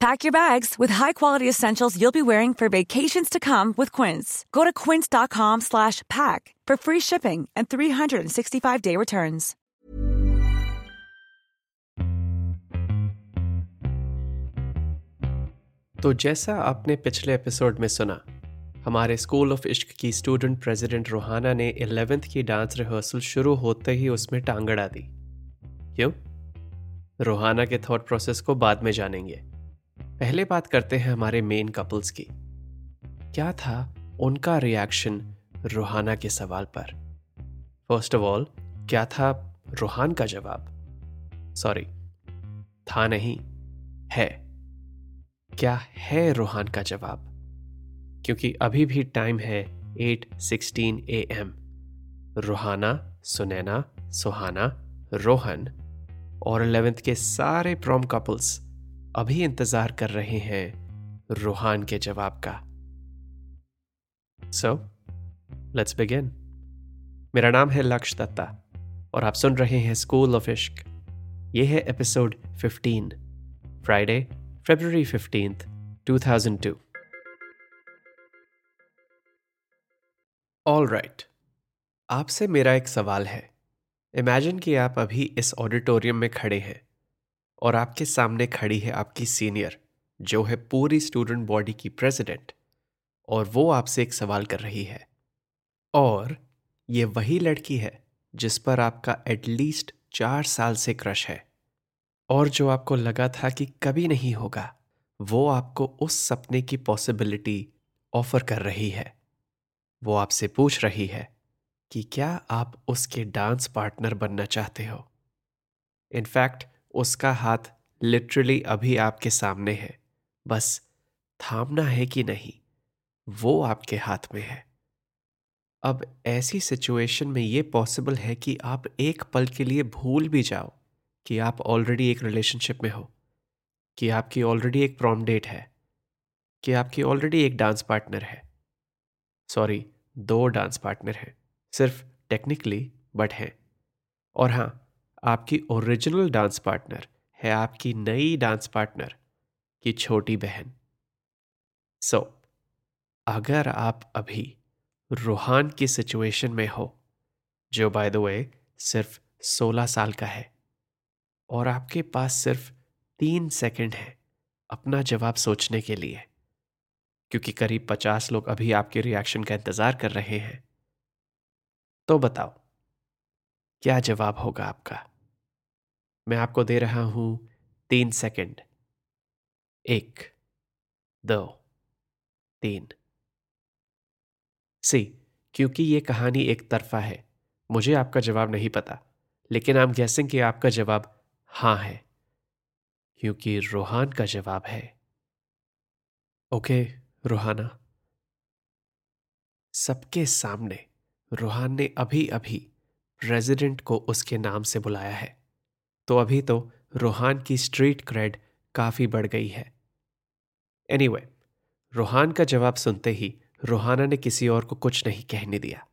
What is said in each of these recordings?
Pack your bags with high-quality essentials you'll be wearing for vacations to come with Quince. Go to quince.com slash pack for free shipping and 365-day returns. तो जैसा आपने पिछले episode में सुना हमारे school of इश्क की student president Rohana ने एलेवेंथ की डांस रिहर्सल शुरू होते ही उसमें टांग अड़ा दी क्यों रोहाना के थॉट प्रोसेस को बाद में जानेंगे पहले बात करते हैं हमारे मेन कपल्स की। क्या था उनका रिएक्शन रोहाना के सवाल पर? फ़र्स्ट ऑफ़ ऑल क्या था रोहान का जवाब? सॉरी था नहीं, है। क्या है रोहान का जवाब? क्योंकि अभी भी टाइम है 8:16 एम रोहाना, सुनैना, सुहाना, रोहन और इलेवेंथ के सारे प्रॉम कपल्स अभी इंतज़ार कर रहे हैं रोहान के जवाब का। सो लेट्स बिगिन मेरा नाम है लक्ष्य दत्ता और आप सुन रहे हैं स्कूल ऑफ़ इश्क ये है episode 15 Friday February 15th, 2002. All right आपसे मेरा एक सवाल है। इमेजिन कि आप अभी इस ऑडिटोरियम में खड़े हैं। और आपके सामने खड़ी है आपकी सीनियर, जो है पूरी स्टूडेंट बॉडी की प्रेसिडेंट और वो आपसे एक सवाल कर रही है। और ये वही लड़की है, जिस पर आपका एटलीस्ट चार साल से क्रश है, और जो आपको लगा था कि कभी नहीं होगा, वो आपको उस सपने की पॉसिबिलिटी ऑफ़र कर रही है। वो आपसे पूछ रही है कि क्या आप उसके डांस पार्टनर बनना चाहते हो? इनफैक्ट उसका हाथ लिटरली अभी आपके सामने है। बस थामना है कि नहीं, वो आपके हाथ में है। अब ऐसी सिचुएशन में ये पॉसिबल है कि आप एक पल के लिए भूल भी जाओ कि आप ऑलरेडी एक रिलेशनशिप में हो, कि आपकी ऑलरेडी एक प्रॉम डेट है, कि आपकी ऑलरेडी एक डांस पार्टनर है। सॉरी, दो डांस पार्टनर हैं, सिर्फ़ टेक्निकली, बट हैं। और हाँ आपकी ओरिजिनल डांस पार्टनर है आपकी नई डांस पार्टनर की छोटी बहन। सो so, अगर आप अभी रूहान की सिचुएशन में हो जो बाय द वे सिर्फ़ 16 साल का है और आपके पास सिर्फ़ तीन सेकंड है अपना जवाब सोचने के लिए क्योंकि करीब पचास लोग अभी आपके रिएक्शन का इंतज़ार कर रहे हैं तो बताओ क्या जवाब होगा आपका? मैं आपको दे रहा हूँ तीन सेकंड। एक, दो, तीन। सी, क्योंकि ये कहानी एक तरफा है, मुझे आपका जवाब नहीं पता, लेकिन आप गैसिंग कि आपका जवाब हाँ है, क्योंकि रोहान का जवाब है। ओके, रोहाना। सबके सामने, रोहान ने अभी अभी प्रेसिडेंट को उसके नाम से बुलाया है। तो अभी तो रोहान की स्ट्रीट क्रेड काफ़ी बढ़ गई है। एनीवे anyway, रोहान का जवाब सुनते ही रोहाना ने किसी और को कुछ नहीं कहने दिया।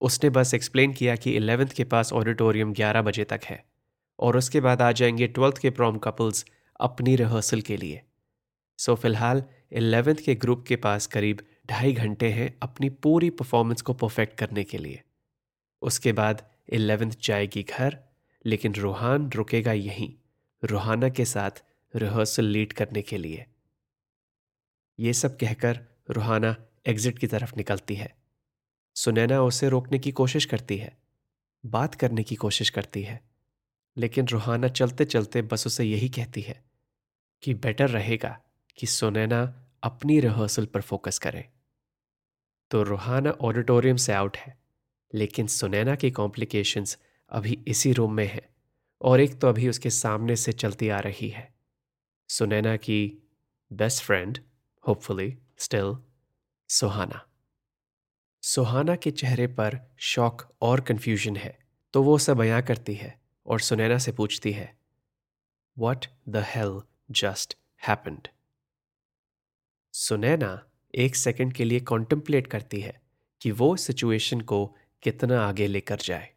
उसने बस एक्सप्लेन किया कि इलेवेंथ के पास ऑडिटोरियम ग्यारह बजे तक है और उसके बाद आ जाएँगे ट्वेल्थ के प्रॉम कपल्स अपनी रिहर्सल के लिए। सो फ़िलहाल इलेवेंथ के ग्रुप के पास करीब ढाई घंटे हैं अपनी पूरी परफॉर्मेंस को परफेक्ट करने के लिए। उसके बाद इलेवेंथ जाएगी घर, लेकिन रूहान रुकेगा यहीं, रूहाना के साथ रिहर्सल लीड करने के लिए। ये सब कहकर रूहाना एग्जिट की तरफ़ निकलती है। सुनैना उसे रोकने की कोशिश करती है, बात करने की कोशिश करती है, लेकिन रूहाना चलते चलते बस उसे यही कहती है कि बेटर रहेगा कि सुनैना अपनी रिहर्सल पर फोकस करे। तो रूहाना ऑडिटोरियम से आउट है। लेकिन सुनैना की कॉम्प्लिकेशंस अभी इसी रूम में है और एक तो अभी उसके सामने से चलती आ रही है। सुनैना की best friend hopefully still Suhana. Suhana के चेहरे पर शॉक और कंफ्यूजन है तो वो उसे बयां करती है और सुनैना से पूछती है what the hell just happened Sunaina एक सेकंड के लिए कॉन्टेम्पलेट करती है कि वो सिचुएशन को कितना आगे लेकर जाए,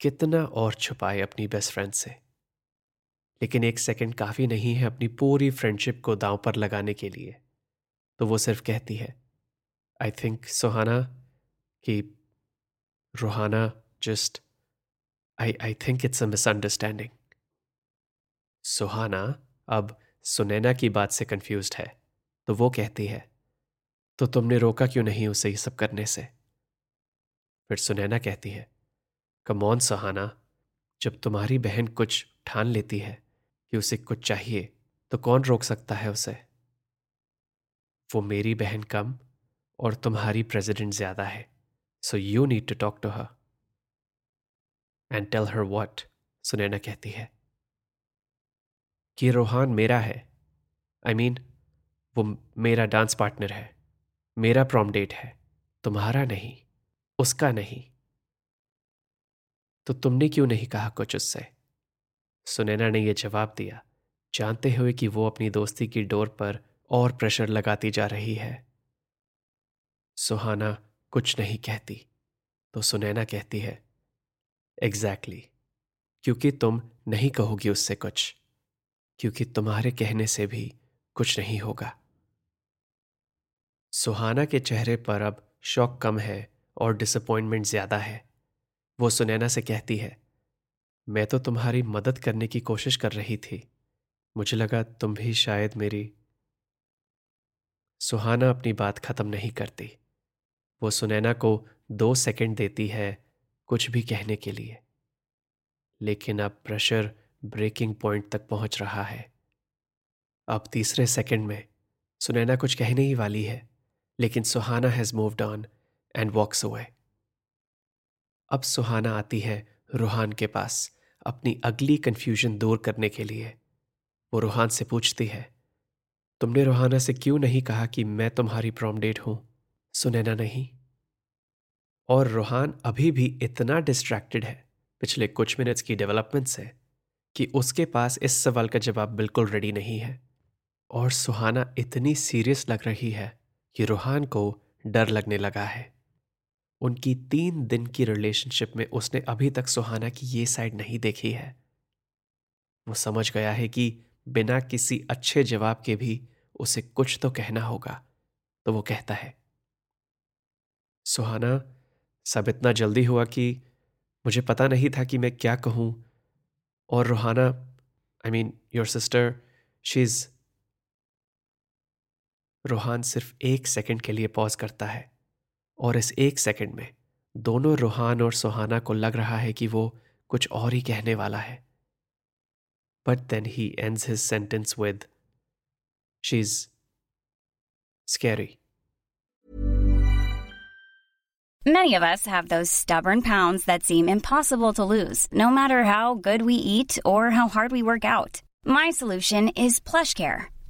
कितना और छुपाए अपनी बेस्ट फ्रेंड से। लेकिन एक सेकंड काफ़ी नहीं है अपनी पूरी फ्रेंडशिप को दांव पर लगाने के लिए। तो वो सिर्फ़ कहती है आई थिंक सुहाना कि Roohana just I I think it's a misunderstanding Suhana अब सुनैना की बात से कंफ्यूज है तो वो कहती है तो तुमने रोका क्यों नहीं उसे ये सब करने से? फिर सुनैना कहती है कमौन सुहाना जब तुम्हारी बहन कुछ ठान लेती है कि उसे कुछ चाहिए तो कौन रोक सकता है उसे? वो मेरी बहन कम और तुम्हारी प्रेसिडेंट ज़्यादा है so you need to talk to her and tell her what Sunaina कहती है। कि रोहान मेरा है आई I मीन mean, वो मेरा डांस पार्टनर है मेरा प्रॉम डेट है तुम्हारा नहीं। उसका नहीं। तो तुमने क्यों नहीं कहा कुछ उससे? सुनैना ने यह जवाब दिया जानते हुए कि वो अपनी दोस्ती की डोर पर और प्रेशर लगाती जा रही है। सुहाना कुछ नहीं कहती तो सुनैना कहती है एग्जैक्टली exactly, क्योंकि तुम नहीं कहोगी उससे कुछ क्योंकि तुम्हारे कहने से भी कुछ नहीं होगा। सुहाना के चेहरे पर अब शौक कम है और डिसअपॉइंटमेंट ज़्यादा है। वो सुनैना से कहती है, मैं तो तुम्हारी मदद करने की कोशिश कर रही थी। मुझे लगा तुम भी शायद मेरी सुहाना अपनी बात खत्म नहीं करती। वो सुनैना को दो सेकंड देती है कुछ भी कहने के लिए। लेकिन अब प्रेशर ब्रेकिंग पॉइंट तक पहुँच रहा है। अब तीसरे सेकंड में सुनैना कुछ कहने ही वाली है, लेकिन Suhana has moved on and walks away अब सुहाना आती है रूहान के पास अपनी अगली कंफ्यूजन दूर करने के लिए। वो रूहान से पूछती है, तुमने रूहाना से क्यों नहीं कहा कि मैं तुम्हारी प्रॉम डेट हूँ? सुनैना नहीं? और रूहान अभी भी इतना डिस्ट्रैक्टेड है पिछले कुछ मिनट्स की डेवलपमेंट से कि उसके पास इस सवाल का जवाब बिल्कुल रेडी नहीं है। और सुहाना इतनी सीरियस लग रही है कि रूहान को डर लगने लगा है। उनकी तीन दिन की रिलेशनशिप में उसने अभी तक सुहाना की ये साइड नहीं देखी है। वो समझ गया है कि बिना किसी अच्छे जवाब के भी उसे कुछ तो कहना होगा तो वो कहता है। सुहाना, सब इतना जल्दी हुआ कि मुझे पता नहीं था कि मैं क्या कहूँ। और Ruhana I mean your sister she is Ruhan सिर्फ़ एक सेकंड के लिए पॉज करता है। और इस एक सेकंड में दोनों रूहान और सुहाना को लग रहा है कि वो कुछ और ही कहने वाला है but then he ends his sentence with she is scary Many of us have those stubborn pounds that seem impossible to lose, no matter how good we eat or how hard we work out. My solution is PlushCare.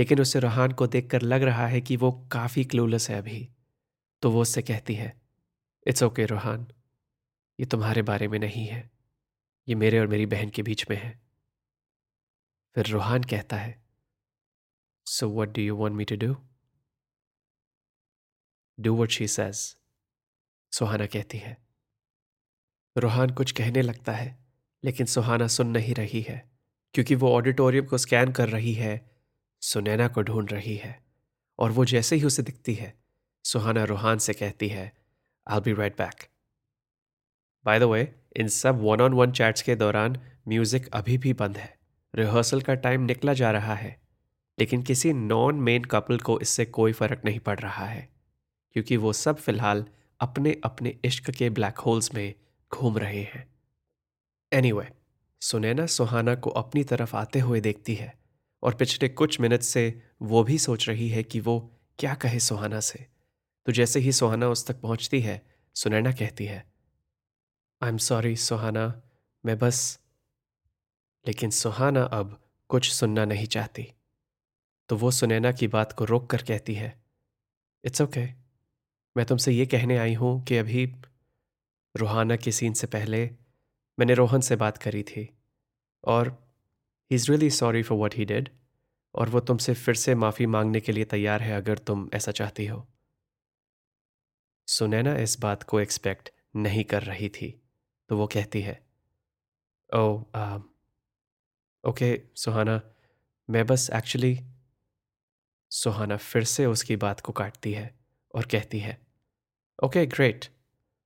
लेकिन उसे रोहान को देखकर लग रहा है कि वो काफ़ी क्लूलेस है अभी। तो वो उससे कहती है इट्स ओके रोहान। ये तुम्हारे बारे में नहीं है। ये मेरे और मेरी बहन के बीच में है। फिर रोहान कहता है so what do you want me to do do what she says Suhana कहती है। रोहान कुछ कहने लगता है, लेकिन सुहाना सुन नहीं रही है, क्योंकि वो ऑडिटोरियम को स्कैन कर रही है सुनैना को ढूंढ रही है और वो जैसे ही उसे दिखती है सुहाना रोहान से कहती है I be right back by the way इन सब वन ऑन वन चैट्स के दौरान म्यूज़िक अभी भी बंद है। रिहर्सल का टाइम निकला जा रहा है लेकिन किसी नॉन मेन कपल को इससे कोई फ़र्क नहीं पड़ रहा है क्योंकि वो सब फ़िलहाल अपने अपने इश्क के ब्लैक होल्स में घूम रहे हैं। एनीवे anyway, सुनैना सुहाना को अपनी तरफ़ आते हुए देखती है। और पिछले कुछ मिनट से वो भी सोच रही है कि वो क्या कहे सुहाना से तो जैसे ही सुहाना उस तक पहुँचती है, सुनैना कहती है आई एम सॉरी सुहाना, मैं बस लेकिन सुहाना अब कुछ सुनना नहीं चाहती तो वो सुनैना की बात को रोक कर कहती है इट्स ओके okay. मैं तुमसे ये कहने आई हूँ कि अभी रूहाना के सीन से पहले मैंने रोहन से बात करी थी और he is really sorry for what he did और वो तुमसे फिर से माफ़ी मांगने के लिए तैयार है अगर तुम ऐसा चाहती हो। सुनैना इस बात को एक्सपेक्ट नहीं कर रही थी तो वो कहती है ओ ओके सुहाना मैं बस एक्चुअली सुहाना फिर से उसकी बात को काटती है और कहती है ओके okay, ग्रेट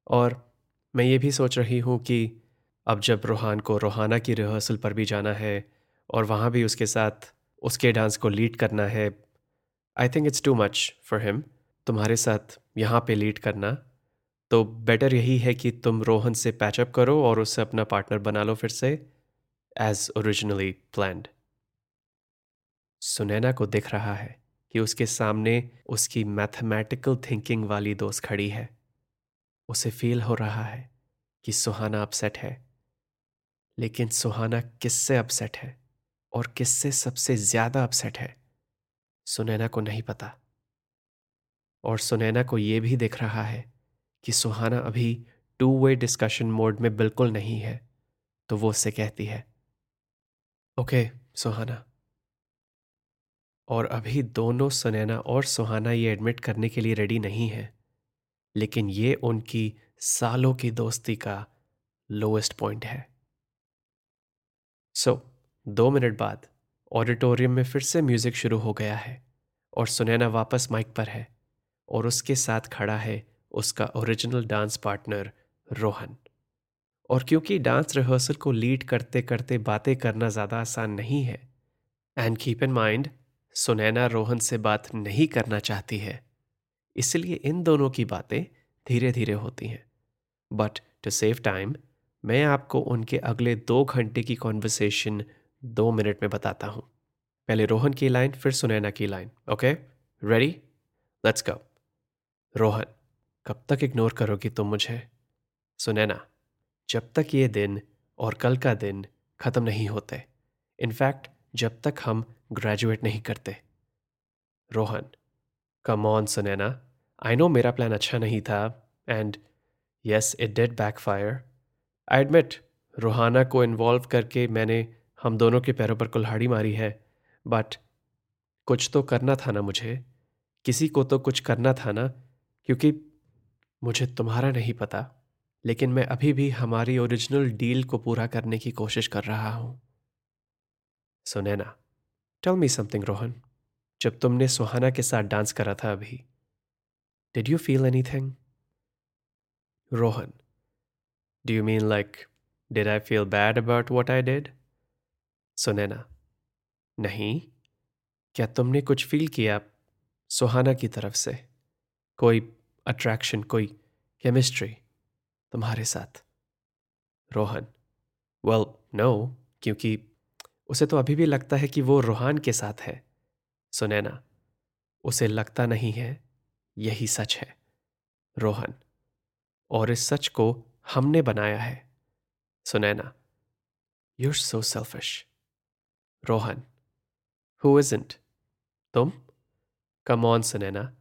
और मैं ये भी सोच रही हूँ कि अब जब रोहान को रोहाना की रिहर्सल पर भी जाना है और वहाँ भी उसके साथ उसके डांस को लीड करना है। I think it's too much for him तुम्हारे साथ यहाँ पे लीड करना। तो बेटर यही है कि तुम रोहन से पैचअप करो और उससे अपना पार्टनर बना लो फिर से एज ओरिजिनली प्लान्ड सुनैना को दिख रहा है कि उसके सामने उसकी मैथमेटिकल थिंकिंग वाली दोस्त खड़ी है। उसे फील हो रहा है कि सुहाना अपसेट है। लेकिन सुहाना किससे अपसेट है? और किससे सबसे ज़्यादा अपसेट है? सुनैना को नहीं पता। और सुनैना को यह भी दिख रहा है कि सुहाना अभी टू वे डिस्कशन मोड में बिल्कुल नहीं है तो वो उससे कहती है ओके सुहाना। और अभी दोनों सुनैना और सुहाना ये एडमिट करने के लिए रेडी नहीं है लेकिन ये उनकी सालों की दोस्ती का लोएस्ट पॉइंट है। सो so, दो मिनट बाद ऑडिटोरियम में फिर से म्यूज़िक शुरू हो गया है और सुनैना वापस माइक पर है और उसके साथ खड़ा है उसका ओरिजिनल डांस पार्टनर रोहन। और क्योंकि डांस रिहर्सल को लीड करते करते बातें करना ज़्यादा आसान नहीं है and keep in mind Sunaina Rohan से बात नहीं करना चाहती है, इसलिए इन दोनों की बातें धीरे धीरे होती हैं। बट टू सेव टाइम मैं आपको उनके अगले दो घंटे की कॉन्वर्सेशन दो मिनट में बताता हूँ। पहले रोहन की लाइन, फिर सुनैना की line. Okay? Ready let's go Rohan, कब तक इग्नोर करोगी तुम मुझे? सुनैना, जब तक ये दिन और कल का दिन ख़त्म नहीं होते। इनफैक्ट जब तक हम ग्रेजुएट नहीं करते। Rohan come on Sunaina. I know मेरा प्लान अच्छा नहीं था and yes it did backfire I admit Rohana को इन्वॉल्व करके मैंने हम दोनों के पैरों पर कुल्हाड़ी मारी है। बट कुछ तो करना था ना मुझे। किसी को तो कुछ करना था ना, क्योंकि मुझे तुम्हारा नहीं पता। लेकिन मैं अभी भी हमारी ओरिजिनल डील को पूरा करने की कोशिश कर रहा हूँ। Sunaina tell me something Rohan. जब तुमने सुहाना के साथ डांस करा था अभी did you feel anything Rohan, Do you mean like did I feel bad about what I did? Sunaina नहीं क्या तुमने कुछ फील किया सुहाना की तरफ़ से? कोई अट्रैक्शन कोई केमिस्ट्री तुम्हारे साथ? Rohan well well, no no, क्योंकि उसे तो अभी भी लगता है कि वो रोहान के साथ है। सुनैना उसे लगता नहीं है यही सच है। रोहन और इस सच को हमने बनाया है। Sunaina you're so selfish Rohan who isn't तुम? कम ऑन सुनैना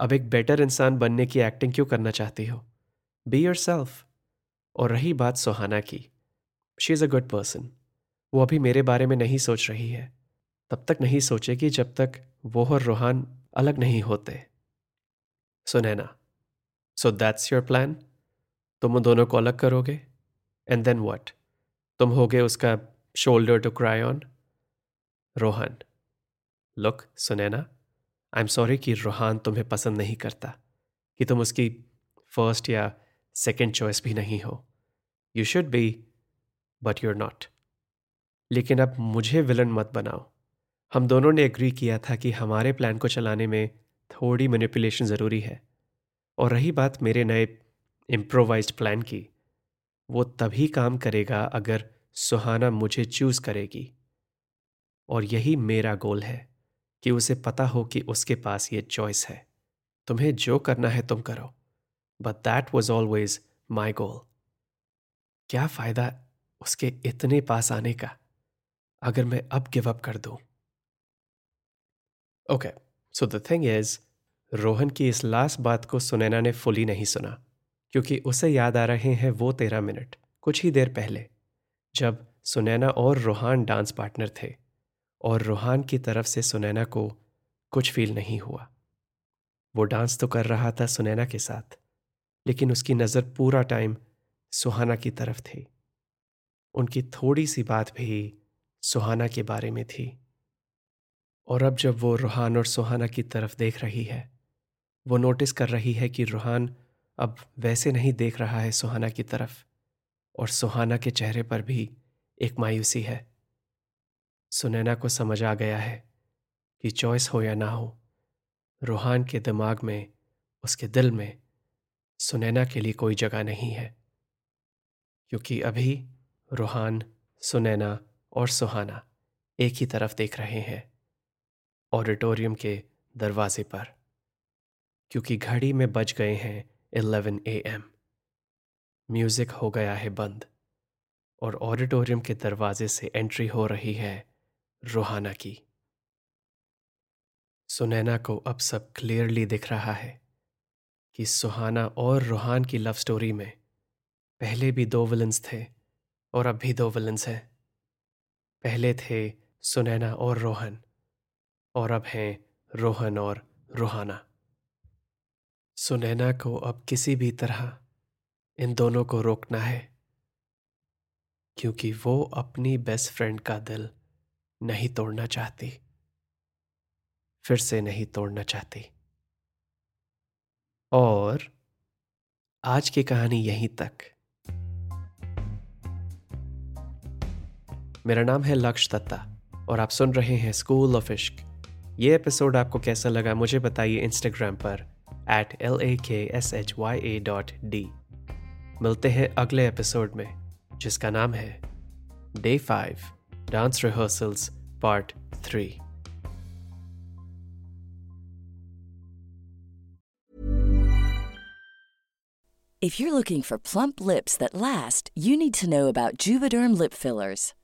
अब एक बेटर इंसान बनने की एक्टिंग क्यों करना चाहती हो? बी योर सेल्फ और रही बात सुहाना की. She is a good person वो अभी मेरे बारे में नहीं सोच रही है। तब तक नहीं सोचेगी जब तक वो और रोहान अलग नहीं होते। Sunaina so that's your plan तुम उन दोनों को अलग करोगे? एंड देन वट तुम होगे उसका shoulder to cry on Rohan, look Sunaina I am sorry कि रोहान तुम्हें पसंद नहीं करता, कि तुम उसकी फ़र्स्ट या सेकेंड चॉइस भी नहीं हो। You should be but you're not लेकिन अब मुझे विलन मत बनाओ। हम दोनों ने एग्री किया था कि हमारे प्लान को चलाने में थोड़ी मैनिपुलेशन ज़रूरी है। और रही बात मेरे नए इम्प्रोवाइज प्लान की, वो तभी काम करेगा अगर सुहाना मुझे चूज़ करेगी। और यही मेरा गोल है कि उसे पता हो कि उसके पास ये चॉइस है। तुम्हें जो करना है तुम करो। But that was always my goal क्या फ़ायदा उसके इतने पास आने का? अगर मैं अब गिव अप कर दूँ। Okay so the thing is Rohan की इस लास्ट बात को सुनैना ने फुली नहीं सुना, क्योंकि उसे याद आ रहे हैं वो तेरह मिनट, कुछ ही देर पहले, जब सुनैना और रोहान डांस पार्टनर थे। और रूहान की तरफ़ से सुनैना को कुछ फील नहीं हुआ। वो डांस तो कर रहा था सुनैना के साथ, लेकिन उसकी नज़र पूरा टाइम सुहाना की तरफ़ थी। उनकी थोड़ी सी बात भी सुहाना के बारे में थी। और अब जब वो रूहान और सुहाना की तरफ़ देख रही है, वो नोटिस कर रही है कि रूहान अब वैसे नहीं देख रहा है सुहाना की तरफ़, और सुहाना के चेहरे पर भी एक मायूसी है। सुनैना को समझ आ गया है कि चॉइस हो या ना हो, रूहान के दिमाग में, उसके दिल में सुनैना के लिए कोई जगह नहीं है। क्योंकि अभी रूहान, सुनैना और सुहाना एक ही तरफ़ देख रहे हैं, ऑडिटोरियम के दरवाजे पर। क्योंकि घड़ी में बज गए हैं इलेवन ए एम। म्यूज़िक हो गया है बंद और ऑडिटोरियम के दरवाजे से एंट्री हो रही है रोहाना की। सुनैना को अब सब क्लियरली दिख रहा है कि सुहाना और रोहान की लव स्टोरी में पहले भी दो विलन्स थे और अब भी दो विलन्स हैं। पहले थे सुनैना और रोहन और अब हैं रोहन और रोहाना। सुनैना को अब किसी भी तरह इन दोनों को रोकना है, क्योंकि वो अपनी बेस्ट फ्रेंड का दिल नहीं तोड़ना चाहती। फिर से नहीं तोड़ना चाहती। और आज की कहानी यहीं तक। मेरा नाम है लक्ष्य दत्ता और आप सुन रहे हैं स्कूल ऑफ़ इश्क। ये एपिसोड आपको कैसा लगा मुझे बताइए इंस्टाग्राम पर at L A K S H Y A dot D मिलते हैं अगले एपिसोड में, जिसका नाम है day five Dance Rehearsals Part 3. If you're looking for plump lips that last, you need to know about Juvederm lip fillers.